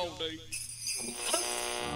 all day.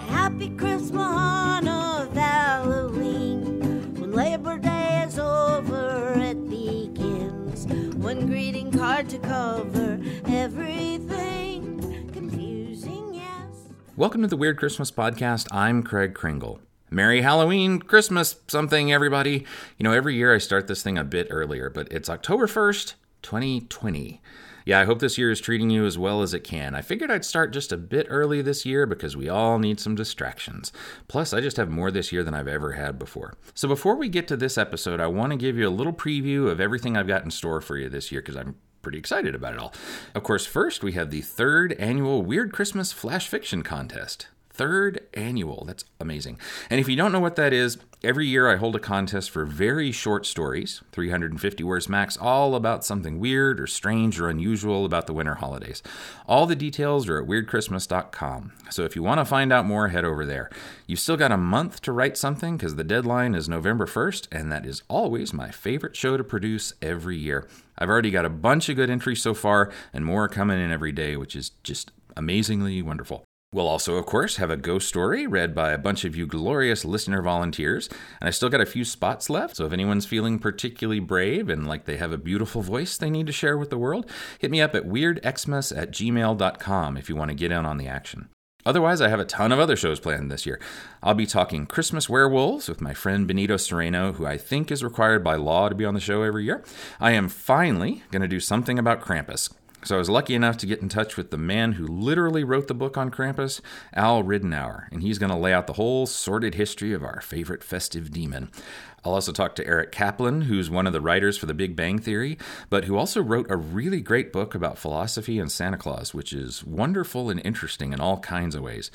Happy Christmas of Halloween. When Labor Day is over, it begins. One greeting card to cover everything. Confusing, yes. Welcome to the Weird Christmas Podcast. I'm Craig Kringle. Merry Halloween, Christmas, something, everybody. You know, every year I start this thing a bit earlier, but it's October 1st, 2020. Yeah, I hope this year is treating you as well as it can. I figured I'd start just a bit early this year because we all need some distractions. Plus, I just have more this year than I've ever had before. So, before we get to this episode, I want to give you a little preview of everything I've got in store for you this year because I'm pretty excited about it all. Of course, first we have the third annual Weird Christmas Flash Fiction Contest. Third annual. That's amazing. And if you don't know what that is, every year I hold a contest for very short stories, 350 words max, all about something weird or strange or unusual about the winter holidays. All the details are at weirdchristmas.com. So if you want to find out more, head over there. You've still got a month to write something because the deadline is November 1st, and that is always my favorite show to produce every year. I've already got a bunch of good entries so far, and more coming in every day, which is just amazingly wonderful. We'll also, of course, have a ghost story read by a bunch of you glorious listener volunteers, and I still got a few spots left, so if anyone's feeling particularly brave and like they have a beautiful voice they need to share with the world, hit me up at weirdxmas at gmail.com if you want to get in on the action. Otherwise, I have a ton of other shows planned this year. I'll be talking Christmas werewolves with my friend Benito Sereno, who I think is required by law to be on the show every year. I am finally going to do something about Krampus. So I was lucky enough to get in touch with the man who literally wrote the book on Krampus, Al Ridenour, and he's going to lay out the whole sordid history of our favorite festive demon. I'll also talk to Eric Kaplan, who's one of the writers for The Big Bang Theory, but who also wrote a really great book about philosophy and Santa Claus, which is wonderful and interesting in all kinds of ways.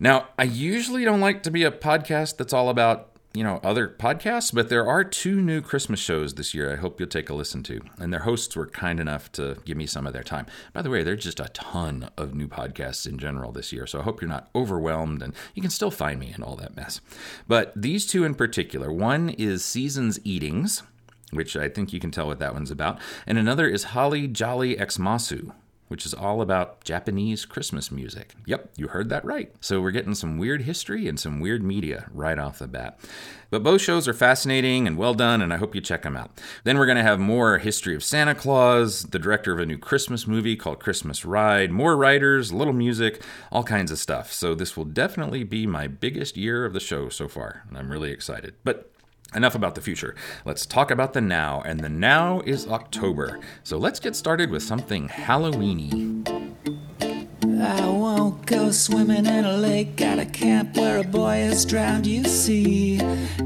Now, I usually don't like to be a podcast that's all about you know other podcasts but there are two new christmas shows this year i hope you'll take a listen to. And their hosts were kind enough to give me some of their time. By the way there's just a ton of new podcasts in general this year so i hope you're not overwhelmed and you can still find me in all that mess. But these two in particular one is seasons eatings which i think you can tell what that one's about and another is holly jolly xmasu which is all about Japanese Christmas music. Yep, you heard that right. So we're getting some weird history and some weird media right off the bat. But both shows are fascinating and well done, and I hope you check them out. Then we're going to have more history of Santa Claus, the director of a new Christmas movie called Christmas Ride, more writers, little music, all kinds of stuff. So this will definitely be my biggest year of the show so far, and I'm really excited. But Enough about the future. Let's talk about the now, and the now is October. So let's get started with something Halloweeny. I won't go swimming in a lake at a camp where a boy is drowned, you see.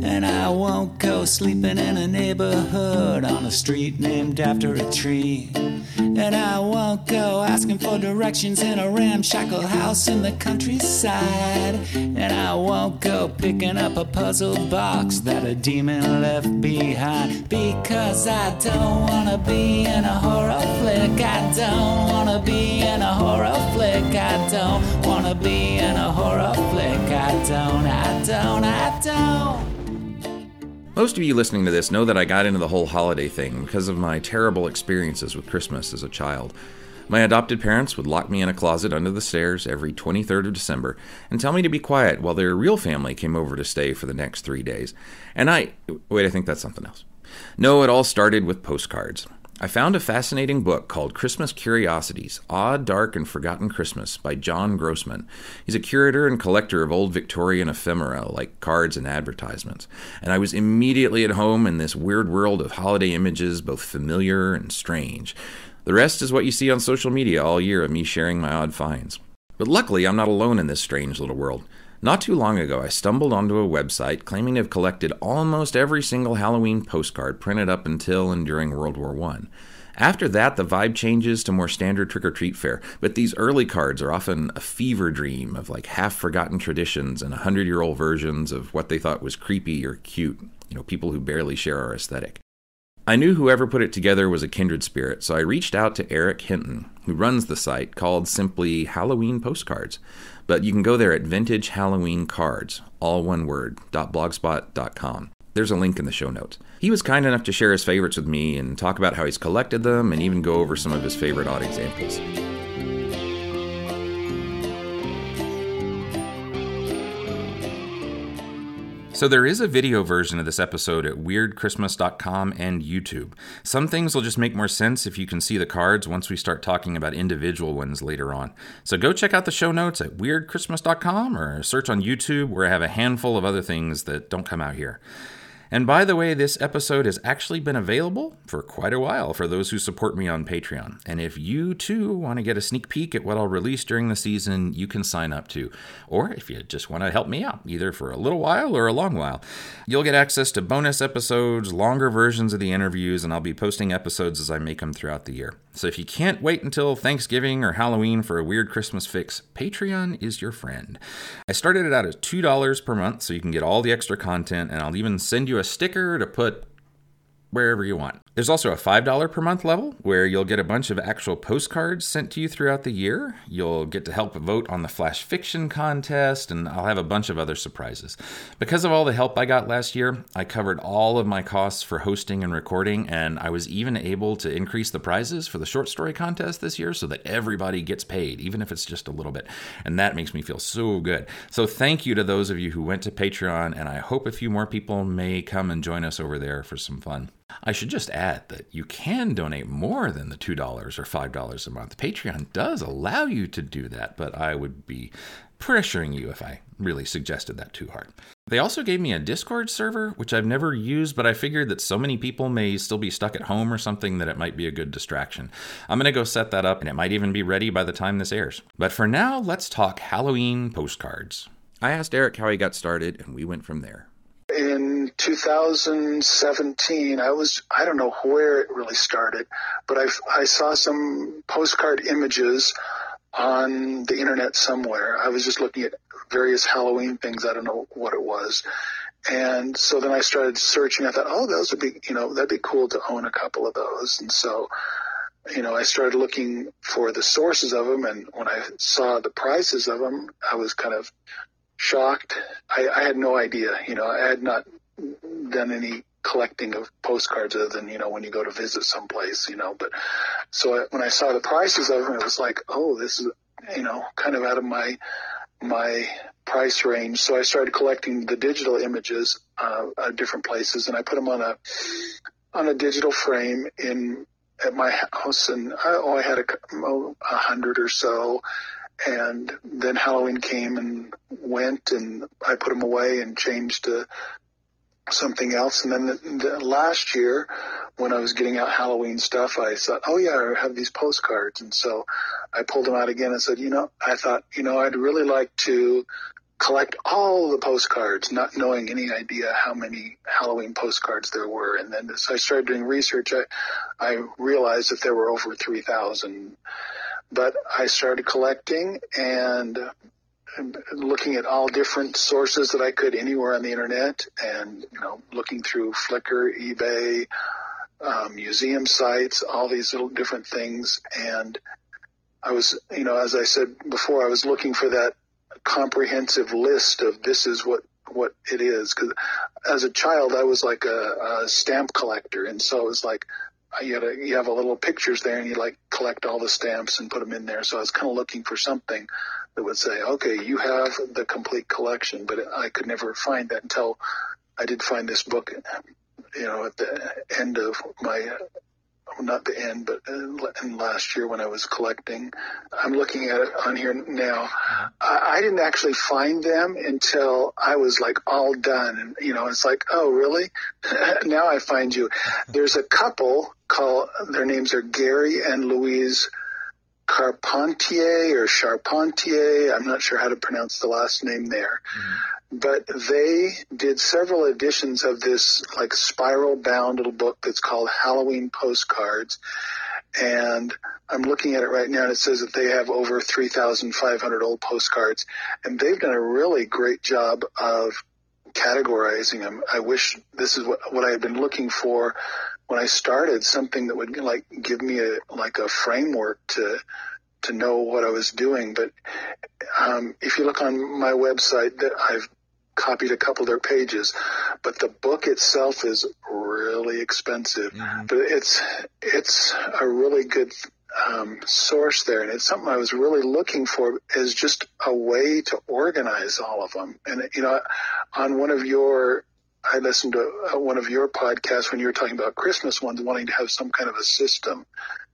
And I won't go sleeping in a neighborhood on a street named after a tree. And I won't go asking for directions in a ramshackle house in the countryside. And I won't go picking up a puzzle box that a demon left behind. Because I don't wanna be in a horror flick. I don't wanna be in a horror flick. I don't wanna be in a horror flick. I don't, I don't, I don't. Most of you listening to this know that I got into the whole holiday thing because of my terrible experiences with Christmas as a child. My adopted parents would lock me in a closet under the stairs every 23rd of December and tell me to be quiet while their real family came over to stay for the next three days. And I. Wait, I think that's something else. No, it all started with postcards. I found a fascinating book called Christmas Curiosities Odd, Dark, and Forgotten Christmas by John Grossman. He's a curator and collector of old Victorian ephemera like cards and advertisements. And I was immediately at home in this weird world of holiday images, both familiar and strange. The rest is what you see on social media all year of me sharing my odd finds. But luckily, I'm not alone in this strange little world. Not too long ago, I stumbled onto a website claiming to have collected almost every single Halloween postcard printed up until and during World War I. After that, the vibe changes to more standard trick or treat fare, but these early cards are often a fever dream of like half forgotten traditions and a hundred year old versions of what they thought was creepy or cute, you know, people who barely share our aesthetic. I knew whoever put it together was a kindred spirit, so I reached out to Eric Hinton, who runs the site called simply Halloween Postcards. But you can go there at Vintage Halloween Cards, all one word, .blogspot.com. There's a link in the show notes. He was kind enough to share his favorites with me and talk about how he's collected them and even go over some of his favorite odd examples. So there is a video version of this episode at weirdchristmas.com and YouTube. Some things will just make more sense if you can see the cards once we start talking about individual ones later on. So go check out the show notes at weirdchristmas.com or search on YouTube where I have a handful of other things that don't come out here. And by the way, this episode has actually been available for quite a while for those who support me on Patreon. And if you too want to get a sneak peek at what I'll release during the season, you can sign up too. Or if you just want to help me out, either for a little while or a long while, you'll get access to bonus episodes, longer versions of the interviews, and I'll be posting episodes as I make them throughout the year. So if you can't wait until Thanksgiving or Halloween for a weird Christmas fix, Patreon is your friend. I started it out at $2 per month so you can get all the extra content, and I'll even send you a sticker to put wherever you want. There's also a $5 per month level where you'll get a bunch of actual postcards sent to you throughout the year. You'll get to help vote on the flash fiction contest, and I'll have a bunch of other surprises. Because of all the help I got last year, I covered all of my costs for hosting and recording, and I was even able to increase the prizes for the short story contest this year so that everybody gets paid, even if it's just a little bit. And that makes me feel so good. So thank you to those of you who went to Patreon, and I hope a few more people may come and join us over there for some fun. I should just add that you can donate more than the $2 or $5 a month. Patreon does allow you to do that, but I would be pressuring you if I really suggested that too hard. They also gave me a Discord server, which I've never used, but I figured that so many people may still be stuck at home or something that it might be a good distraction. I'm going to go set that up, and it might even be ready by the time this airs. But for now, let's talk Halloween postcards. I asked Eric how he got started, and we went from there 2017, I was, I don't know where it really started, but I, I saw some postcard images on the internet somewhere. I was just looking at various Halloween things. I don't know what it was. And so then I started searching. I thought, oh, those would be, you know, that'd be cool to own a couple of those. And so, you know, I started looking for the sources of them. And when I saw the prices of them, I was kind of shocked. I, I had no idea. You know, I had not done any collecting of postcards other than you know when you go to visit someplace. You know, but so when I saw the prices of them, it was like, oh, this is you know kind of out of my my price range. So I started collecting the digital images uh, at different places, and I put them on a on a digital frame in at my house, and I, oh, I had a, oh, a hundred or so, and then Halloween came and went, and I put them away and changed to something else. And then the, the last year, when I was getting out Halloween stuff, I thought, oh yeah, I have these postcards, and so I pulled them out again and said, you know, I thought, you know, I'd really like to collect all the postcards, not knowing any idea how many Halloween postcards there were. And then as I started doing research, I, I realized that there were over 3,000 but I started collecting and looking at all different sources that I could anywhere on the internet and, you know, looking through Flickr, eBay, um, museum sites, all these little different things. And I was, you know, as I said before, I was looking for that comprehensive list of this is what, what it is. Cause as a child, I was like a, a stamp collector. And so it was like, you had a, you have a little pictures there and you like collect all the stamps and put them in there. So I was kind of looking for something that would say, okay, you have the complete collection, but I could never find that until I did find this book, you know, at the end of my not the end, but in last year when I was collecting. I'm looking at it on here now. Uh-huh. I, I didn't actually find them until I was like all done. And, you know, it's like, oh, really? now I find you. There's a couple called, their names are Gary and Louise Carpentier or Charpentier. I'm not sure how to pronounce the last name there. Mm-hmm but they did several editions of this like spiral bound little book that's called Halloween Postcards. And I'm looking at it right now and it says that they have over 3,500 old postcards and they've done a really great job of categorizing them. I wish this is what, what I had been looking for when I started, something that would like give me a, like a framework to, to know what I was doing. But um, if you look on my website, that I've copied a couple of their pages, but the book itself is really expensive. Mm-hmm. But it's it's a really good um, source there, and it's something I was really looking for is just a way to organize all of them. And you know, on one of your, I listened to uh, one of your podcasts when you were talking about Christmas ones, wanting to have some kind of a system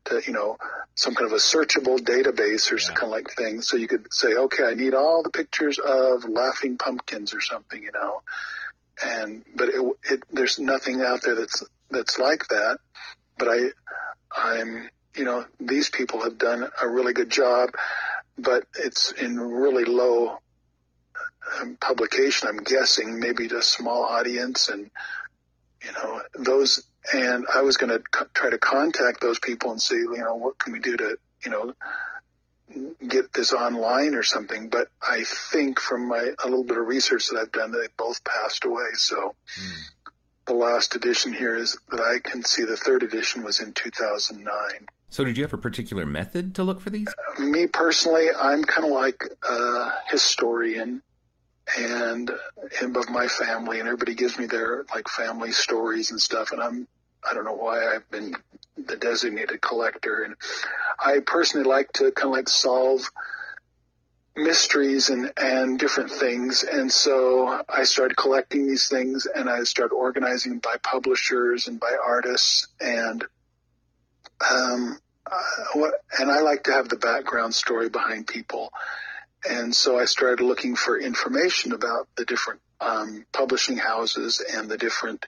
to, you know, some kind of a searchable database or yeah. kind of like thing, so you could say, okay, I need all the pictures of laughing pumpkins or something, you know. And but it, it there's nothing out there that's that's like that. But I, I'm you know, these people have done a really good job, but it's in really low um, publication. I'm guessing maybe to a small audience, and you know those. And I was going to co- try to contact those people and see, you know, what can we do to, you know, get this online or something. But I think from my a little bit of research that I've done, they both passed away. So. Mm the last edition here is that I can see the third edition was in 2009. So, did you have a particular method to look for these? Me personally, I'm kind of like a historian and, and of my family, and everybody gives me their like family stories and stuff, and I'm I don't know why I've been the designated collector, and I personally like to kind of like solve mysteries and, and different things. And so I started collecting these things and I started organizing by publishers and by artists. And um, uh, and I like to have the background story behind people. And so I started looking for information about the different um, publishing houses and the different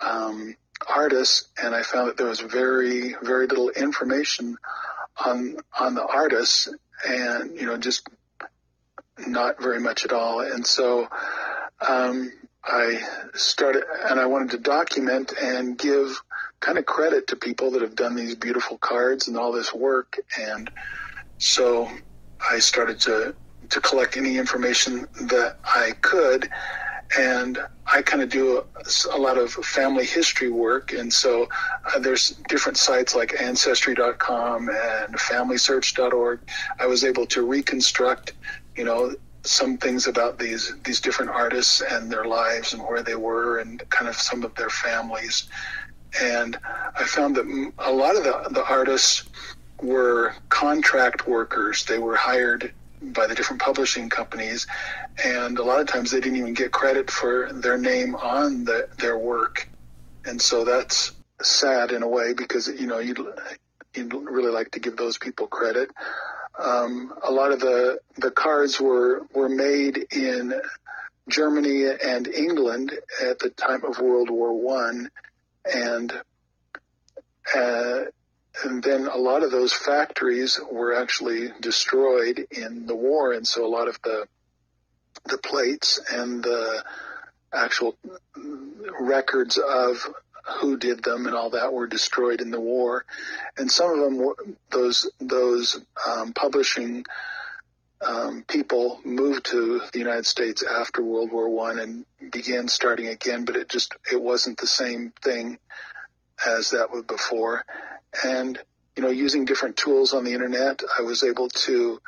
um, artists, and I found that there was very, very little information on on the artists, and you know, just not very much at all. And so um, I started, and I wanted to document and give kind of credit to people that have done these beautiful cards and all this work. And so I started to to collect any information that I could. And I kind of do a, a, lot of family history work. And so uh, there's different sites like Ancestry.com and FamilySearch.org. I was able to reconstruct, you know, some things about these these different artists and their lives and where they were and kind of some of their families and I found that a lot of the, the artists were contract workers. They were hired by the different publishing companies, and a lot of times they didn't even get credit for their name on the, their work. And so that's sad in a way because you know you'd, you'd really like to give those people credit. Um, a lot of the the cards were were made in Germany and England at the time of World War One, and uh, and then a lot of those factories were actually destroyed in the war, and so a lot of the the plates and the actual records of who did them and all that were destroyed in the war, and some of them were those those um, publishing um, people moved to the United States after World War One and began starting again, but it just it wasn't the same thing as that was before. And you know, using different tools on the internet, I was able to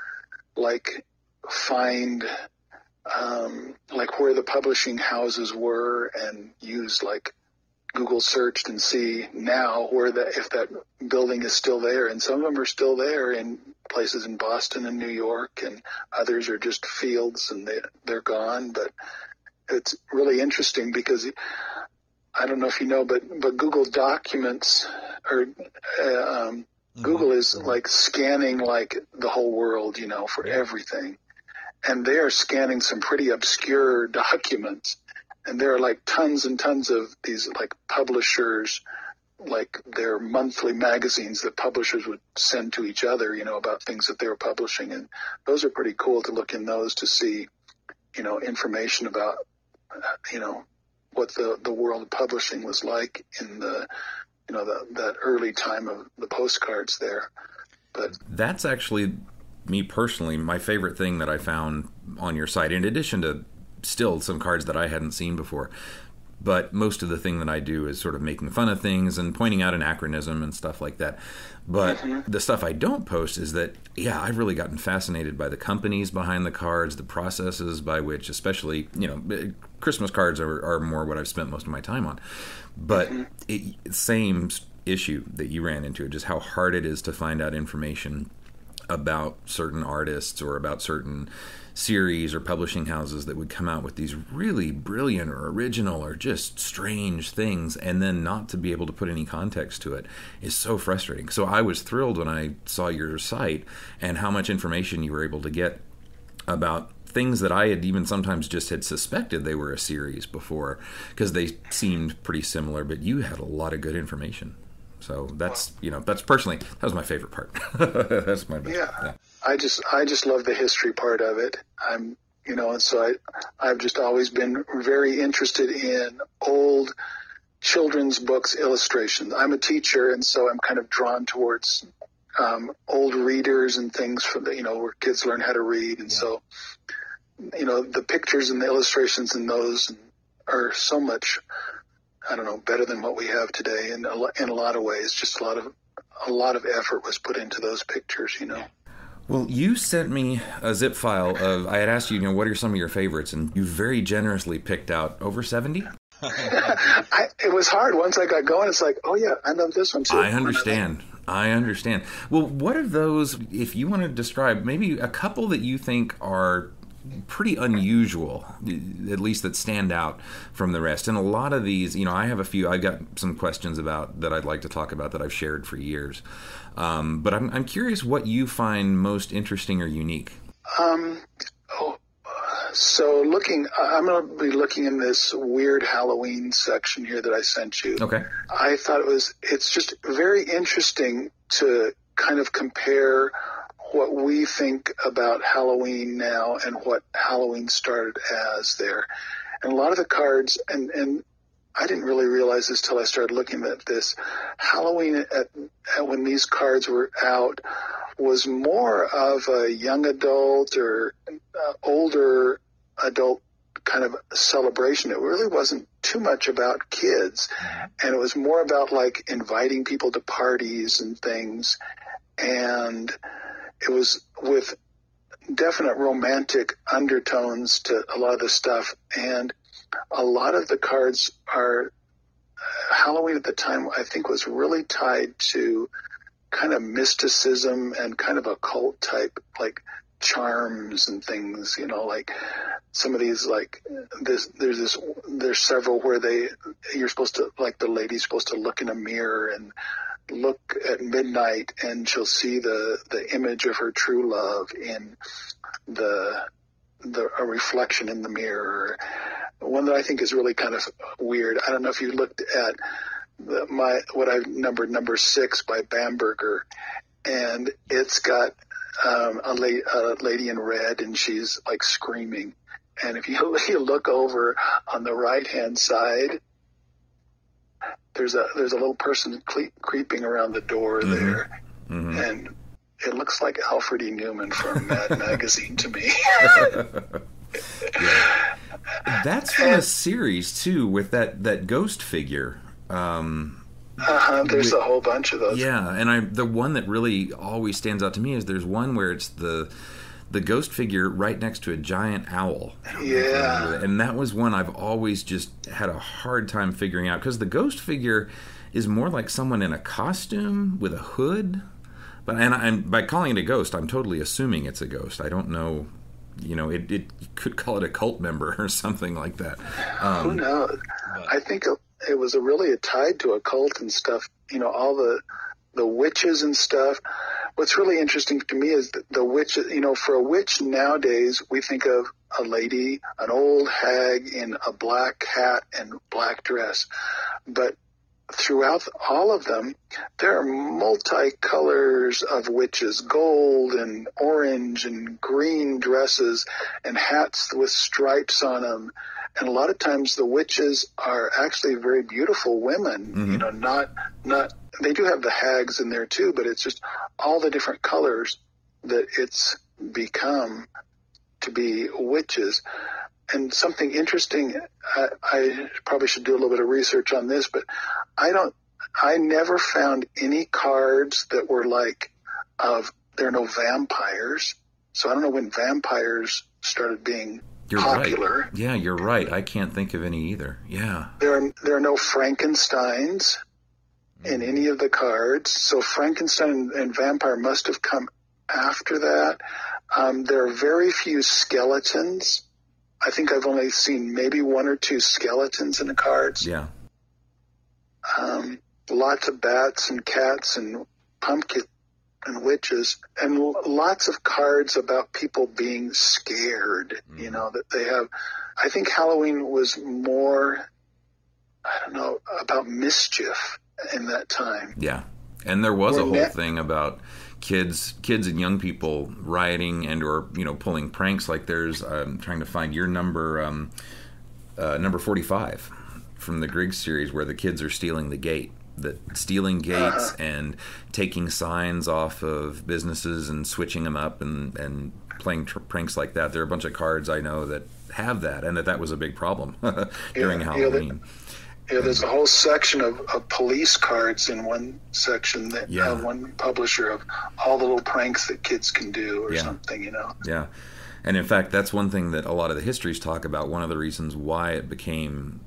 like find um, like where the publishing houses were and use like Google searched and see now where that if that building is still there, and some of them are still there in places in Boston and New York, and others are just fields and they they're gone. But it's really interesting because I don't know if you know, but but Google Documents or uh, um, mm-hmm. Google is like scanning like the whole world, you know, for everything, and they are scanning some pretty obscure documents. And there are like tons and tons of these like publishers like their monthly magazines that publishers would send to each other you know about things that they were publishing. And those are pretty cool to look in those to see you know information about you know what the the world of publishing was like in the you know the, that early time of the postcards there but that's actually me personally my favorite thing that i found on your site in addition to still some cards that I hadn't seen before. But most of the thing that I do is sort of making fun of things and pointing out anachronism and stuff like that. But mm-hmm. the stuff I don't post is that, yeah, I've really gotten fascinated by the companies behind the cards, the processes by which, especially, you know, Christmas cards are, are more what I've spent most of my time on. But mm-hmm. it, same issue that you ran into, just how hard it is to find out information about certain artists or about certain series or publishing houses that would come out with these really brilliant or original or just strange things and then not to be able to put any context to it is so frustrating. So I was thrilled when I saw your site and how much information you were able to get about things that I had even sometimes just had suspected they were a series before because they seemed pretty similar, but you had a lot of good information. So that's you know that's personally that was my favorite part. that's my best. Yeah. yeah. I just I just love the history part of it. I'm you know, and so I I've just always been very interested in old children's books illustrations. I'm a teacher, and so I'm kind of drawn towards um, old readers and things for the you know where kids learn how to read, and yeah. so you know the pictures and the illustrations in those are so much I don't know better than what we have today in a, in a lot of ways. Just a lot of a lot of effort was put into those pictures, you know. Well, you sent me a zip file of. I had asked you, you know, what are some of your favorites, and you very generously picked out over seventy. I, it was hard once I got going. It's like, oh yeah, I love this one too. I understand. I understand. Well, what are those? If you want to describe, maybe a couple that you think are pretty unusual, at least that stand out from the rest. And a lot of these, you know, I have a few. I've got some questions about that I'd like to talk about that I've shared for years. Um, but I'm, I'm curious what you find most interesting or unique. Um, oh, so looking, I'm going to be looking in this weird Halloween section here that I sent you. Okay. I thought it was. It's just very interesting to kind of compare what we think about Halloween now and what Halloween started as there. And a lot of the cards, and, and I didn't really realize this till I started looking at this. Halloween, at, at when these cards were out, was more of a young adult or uh, older adult kind of celebration. It really wasn't too much about kids, and it was more about like inviting people to parties and things. And it was with definite romantic undertones to a lot of the stuff, and a lot of the cards are Halloween at the time. I think was really tied to kind of mysticism and kind of occult type, like charms and things. You know, like some of these, like this. There's this. There's several where they you're supposed to like the lady's supposed to look in a mirror and look at midnight and she'll see the the image of her true love in the the a reflection in the mirror. One that I think is really kind of weird. I don't know if you looked at the, my what I've numbered number six by Bamberger, and it's got um, a, la- a lady in red and she's like screaming. And if you, you look over on the right hand side, there's a there's a little person cle- creeping around the door mm-hmm. there, mm-hmm. and it looks like Alfred E. Neuman from Mad Magazine to me. yeah. That's from a series too, with that that ghost figure. Um, uh-huh, there's with, a whole bunch of those. Yeah, and I the one that really always stands out to me is there's one where it's the the ghost figure right next to a giant owl. Yeah. And that was one I've always just had a hard time figuring out because the ghost figure is more like someone in a costume with a hood. But and I'm by calling it a ghost, I'm totally assuming it's a ghost. I don't know. You know, it, it could call it a cult member or something like that. Um, Who knows? But. I think it was a really tied to a cult and stuff. You know, all the the witches and stuff what's really interesting to me is that the witch, you know, for a witch nowadays, we think of a lady, an old hag in a black hat and black dress. But throughout all of them, there are multicolors of witches, gold and orange and green dresses and hats with stripes on them. And a lot of times the witches are actually very beautiful women, mm-hmm. you know, not, not they do have the hags in there too, but it's just all the different colors that it's become to be witches. And something interesting, I, I probably should do a little bit of research on this, but I don't, I never found any cards that were like of, there are no vampires. So I don't know when vampires started being you're popular. Right. Yeah, you're right. I can't think of any either. Yeah. There are there are no Frankenstein's. In any of the cards. So Frankenstein and, vampire must have come after that. Um, there are very few skeletons. I think I've only seen maybe one or two skeletons in the cards. Yeah. Um, lots of bats and cats and pumpkins and witches, and lots of cards about people being scared. You know that they have. I think Halloween was more. I don't know about mischief in that time. Yeah. And there was a whole net- thing about kids kids and young people rioting and or you know pulling pranks like there's I'm trying to find your number um, uh, number 45 from the Griggs series where the kids are stealing the gate that stealing gates and taking signs off of businesses and switching them up and and playing tr- pranks like that there are a bunch of cards I know that have that and that that was a big problem during Yeah, yeah, Halloween Yeah, there's a whole section of, of police cards in one section that Yeah. uh, one publisher of all the little pranks that kids can do or Yeah. something. You know. Yeah. And in fact, that's one thing that a lot of the histories talk about. One of the reasons why it became,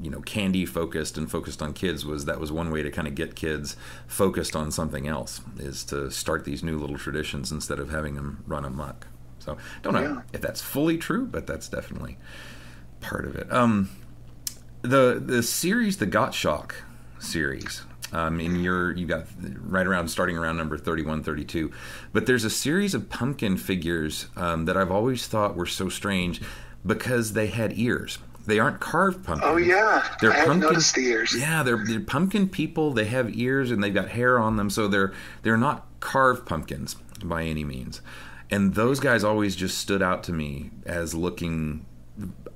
you know, candy focused and focused on kids was that was one way to kind of get kids focused on something else, is to start these new little traditions instead of having them run amok. So don't know Yeah. if that's fully true, but that's definitely part of it. Um, the the series, the Gottschalk series. Um, in your you got right around starting around number 31 32 but there's a series of pumpkin figures um, that i've always thought were so strange because they had ears. They aren't carved pumpkins. Oh yeah, they're I pumpkin noticed the ears. yeah they're, they're pumpkin people. They have ears and they've got hair on them. So they're they're not carved pumpkins by any means. And those guys always just stood out to me as looking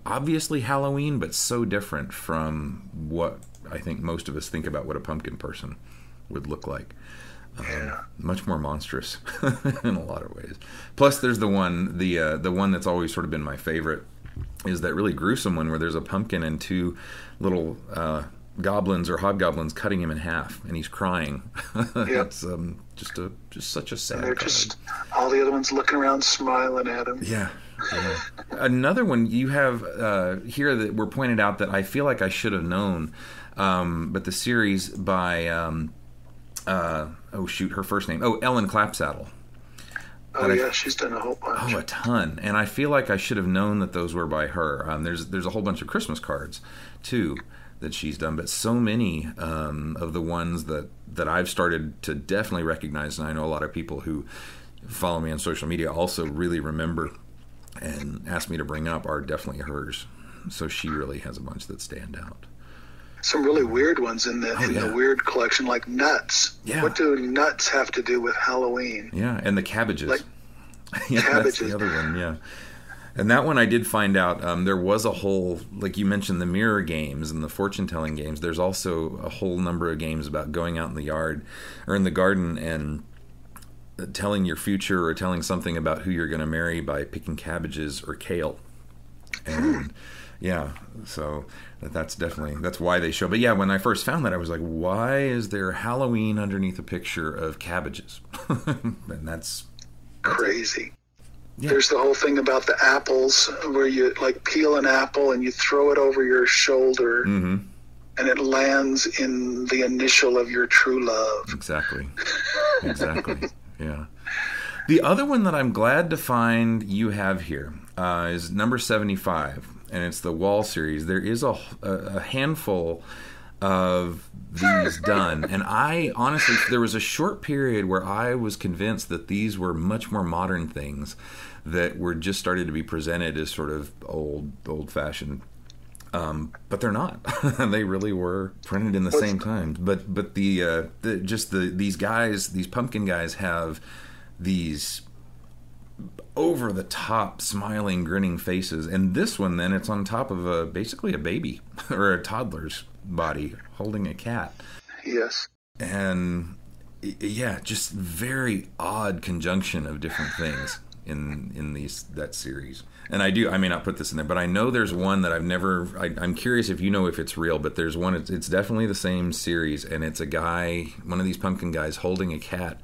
obviously Halloween, but so different from what I think most of us think about what a pumpkin person would look like. Um, much more monstrous in a lot of ways. Plus, there's the one the uh, the one that's always sort of been my favorite is that really gruesome one where there's a pumpkin and two little uh, goblins or hobgoblins cutting him in half, and he's crying. it's um, just a just such a sad. And They're card. just all the other ones looking around, smiling at him. Yeah. Yeah. Another one you have uh, here that were pointed out that I feel like I should have known, um, but the series by um, uh, oh shoot her first name oh Ellen Clapsaddle Oh I- yeah, she's done a whole bunch. oh a ton and I feel like I should have known that those were by her. Um, there's there's a whole bunch of Christmas cards too that she's done, but so many um, of the ones that that I've started to definitely recognize, and I know a lot of people who follow me on social media also really remember and asked me to bring up are definitely hers. So she really has a bunch that stand out. Some really weird ones in the in Oh, yeah. the weird collection, like nuts. Yeah. What do nuts have to do with Halloween? Yeah, and the cabbages. Like yeah, that's the other one. Yeah, and that one I did find out. Um, there was a whole, like you mentioned, the mirror games and the fortune telling games. There's also a whole number of games about going out in the yard or in the garden and telling your future or telling something about who you're going to marry by picking cabbages or kale. And yeah, so that's definitely that's why they show. But yeah, when I first found that, I was like, why is there Halloween underneath a picture of cabbages? and that's Crazy. Yeah. There's the whole thing about the apples, where you like peel an apple and you throw it over your shoulder, hmm and it lands in the initial of your true love. Exactly. Exactly. Yeah. The other one that I'm glad to find you have here uh, is number 75, and it's the Wall series. There is a, a, handful of these done, and I honestly, there was a short period where I was convinced that these were much more modern things that were just started to be presented as sort of old, old-fashioned um, but they're not. they really were printed in the same time. But but the, uh, the just the these guys, these pumpkin guys, have these over the top smiling grinning faces and this one then it's on top of a basically a baby or a toddler's body holding a cat Yes. and yeah just very odd conjunction of different things in in these that series and i do i may not put this in there but i know there's one that i've never I, i'm curious if you know if it's real but there's one it's, it's definitely the same series and it's a guy one of these pumpkin guys holding a cat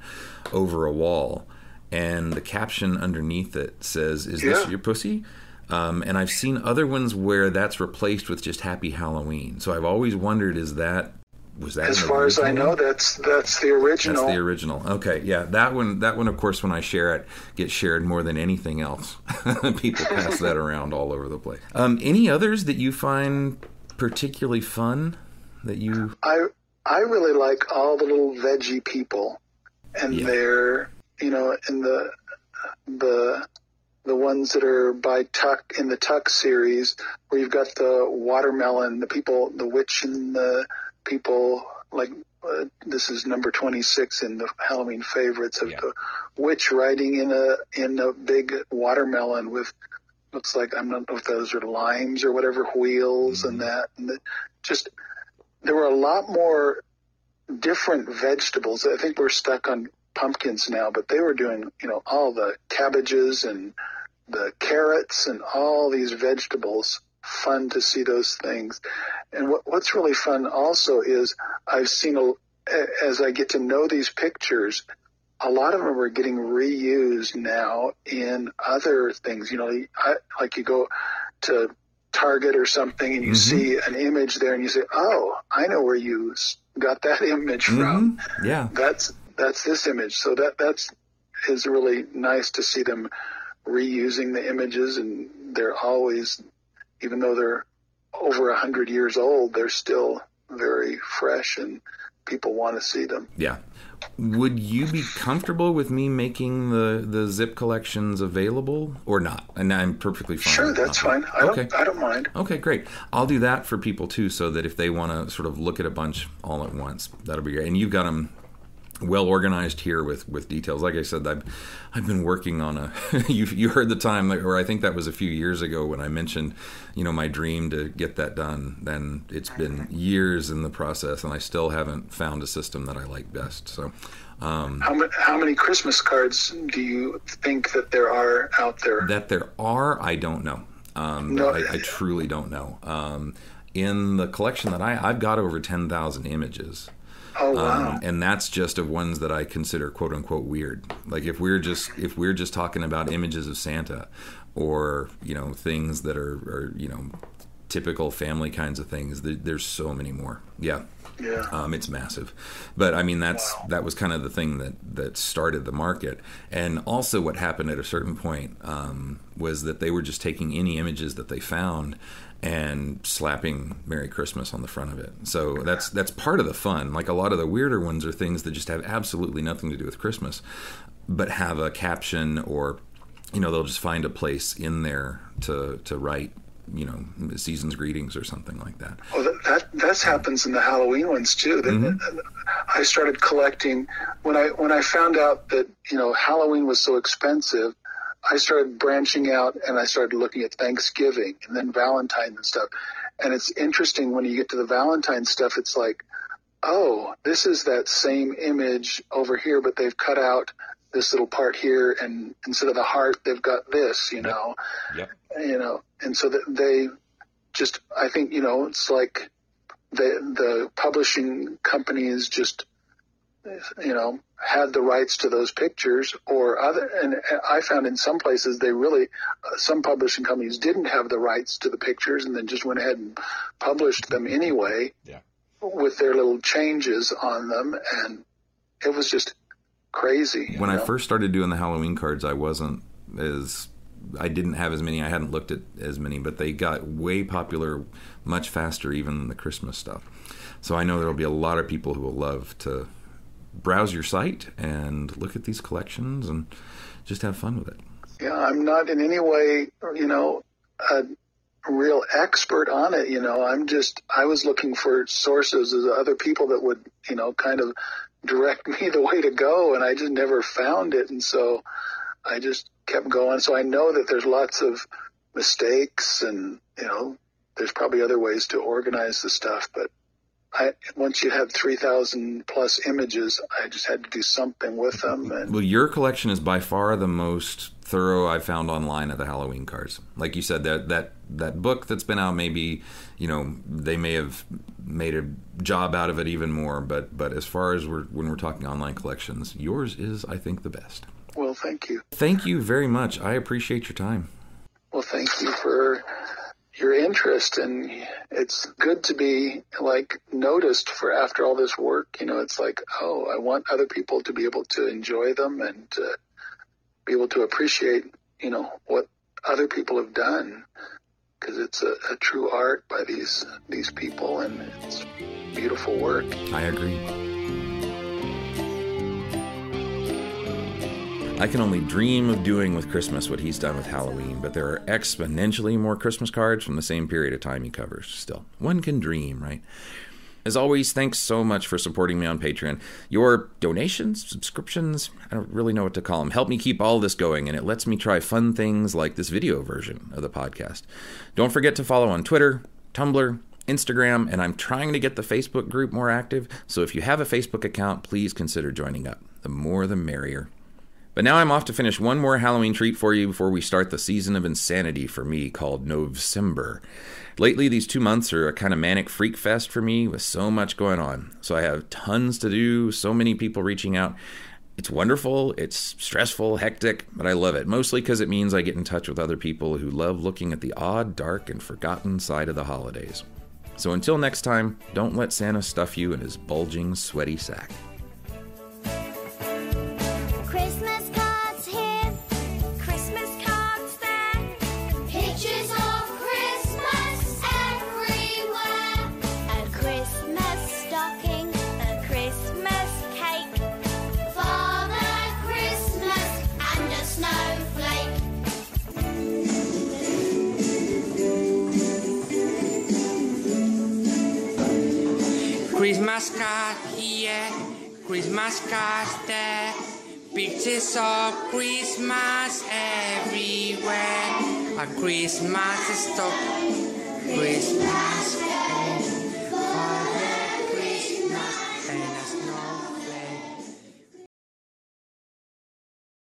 over a wall and the caption underneath it says is this Yeah. your pussy um, and I've seen other ones where that's replaced with just Happy Halloween. So I've always wondered is that was that As far as I know, that's that's the original. That's the original. Okay, yeah, that one. That one, of course, when I share it, gets shared more than anything else. People pass that around all over the place. Um, any others that you find particularly fun? That you I I really like all the little veggie people, and Yeah. they're you know in the the the ones that are by Tuck in the Tuck series, where you've got the watermelon, the people, the witch, and the people like. Uh, this is number 26 in the Halloween favorites of Yeah. the witch riding in a in a big watermelon with looks like I don't know if those are limes or whatever wheels and that and the, just there were a lot more different vegetables. I think we're stuck on pumpkins now, but they were doing, you know, all the cabbages and the carrots and all these vegetables. Fun to see those things. And what, what's really fun also is I've seen, a, as I get to know these pictures, a lot of them are getting reused now in other things. You know, I, like you go to Target or something and you see an image there and you say, "Oh, I know where you got that image from. Mhm. yeah, That's that's this image." So that that's is really nice to see them reusing the images and they're always even though they're over a hundred years old, they're still very fresh and people want to see them. yeah. Would you be comfortable with me making the the zip collections available or not? And I'm perfectly fine. Sure, that's fine. I okay. don't I don't mind. Okay, great. I'll do that for people too, so that if they want to sort of look at a bunch all at once, that'll be great. And you've got them well organized here with with details. Like I said, I've I've been working on a. you you heard the time, or I think that was a few years ago when I mentioned, you know, my dream to get that done. Then it's been years in the process, and I still haven't found a system that I like best. So. Um, How many, how many Christmas cards do you think that there are out there? That there are, I don't know. Um, No. I, I truly don't know. Um, in the collection that I, I've got over ten thousand images. Oh wow! Um, and that's just of ones that I consider quote unquote weird. Like if we're just if we're just talking about images of Santa, or you know things that are, are you know typical family kinds of things, there, there's so many more. Yeah, yeah. um, it's massive. But I mean that's that was kind of the thing that that started the market. And also what happened at a certain point um, was that they were just taking any images that they found and slapping Merry Christmas on the front of it. So that's that's part of the fun. Like a lot of the weirder ones are things that just have absolutely nothing to do with Christmas, but have a caption or you know they'll just find a place in there to to write you know season's greetings or something like that. Well, that, that that happens in the Halloween ones too. Mm-hmm. That, I started collecting when I when I found out that you know Halloween was so expensive. I started branching out and I started looking at Thanksgiving and then Valentine and stuff. And it's interesting when you get to the Valentine stuff. It's like, oh, this is that same image over here, but they've cut out this little part here, and instead of the heart, they've got this. You know, Yep. you know, and so that they just, I think, you know, it's like the the publishing companies just, you know, had the rights to those pictures, or other, and I found in some places they really, uh, some publishing companies didn't have the rights to the pictures, and then just went ahead and published them anyway, Yeah. with their little changes on them, and it was just crazy. when you I first started doing the Halloween cards, I wasn't as I didn't have as many. I hadn't looked at as many, but they got way popular much faster even than the Christmas stuff. So I know there will be a lot of people who will love to browse your site and look at these collections and just have fun with it. Yeah, I'm not in any way, you know, a real expert on it. You know, I'm just, I was looking for sources of other people that would, you know, kind of direct me the way to go, and I just never found it. And so I just kept going. So I know that there's lots of mistakes, and, you know, there's probably other ways to organize the stuff, but I, once you have 3,000 plus images, I just had to do something with them. And Well, your collection is by far the most thorough I've found online of the Halloween cards. Like you said, that that that book that's been out, maybe you know they may have made a job out of it even more. But but as far as we're when we're talking online collections, yours is, I think, the best. well, thank you. Thank you very much. I appreciate your time. Well, thank you for your interest and it's good to be like noticed for after all this work you know it's like oh i want other people to be able to enjoy them and uh, be able to appreciate you know what other people have done because it's a, a true art by these these people and it's beautiful work I agree. I can only dream of doing with Christmas what he's done with Halloween, but there are exponentially more Christmas cards from the same period of time he covers. Still, one can dream, right? As always, thanks so much for supporting me on Patreon. Your donations, subscriptions, I don't really know what to call them, help me keep all this going, and it lets me try fun things like this video version of the podcast. Don't forget to follow on Twitter, Tumblr, Instagram, and I'm trying to get the Facebook group more active, so if you have a Facebook account, please consider joining up. The more the merrier. But now I'm off to finish one more Halloween treat for you before we start the season of insanity for me called November. Lately, these two months are a kind of manic freak fest for me with so much going on. So I have tons to do, so many people reaching out. It's wonderful, it's stressful, hectic, but I love it, mostly because it means I get in touch with other people who love looking at the odd, dark, and forgotten side of the holidays. So until next time, don't let Santa stuff you in his bulging, sweaty sack. Christmas card here, Christmas cards there, pictures of Christmas everywhere. A Christmas stock, Christmas.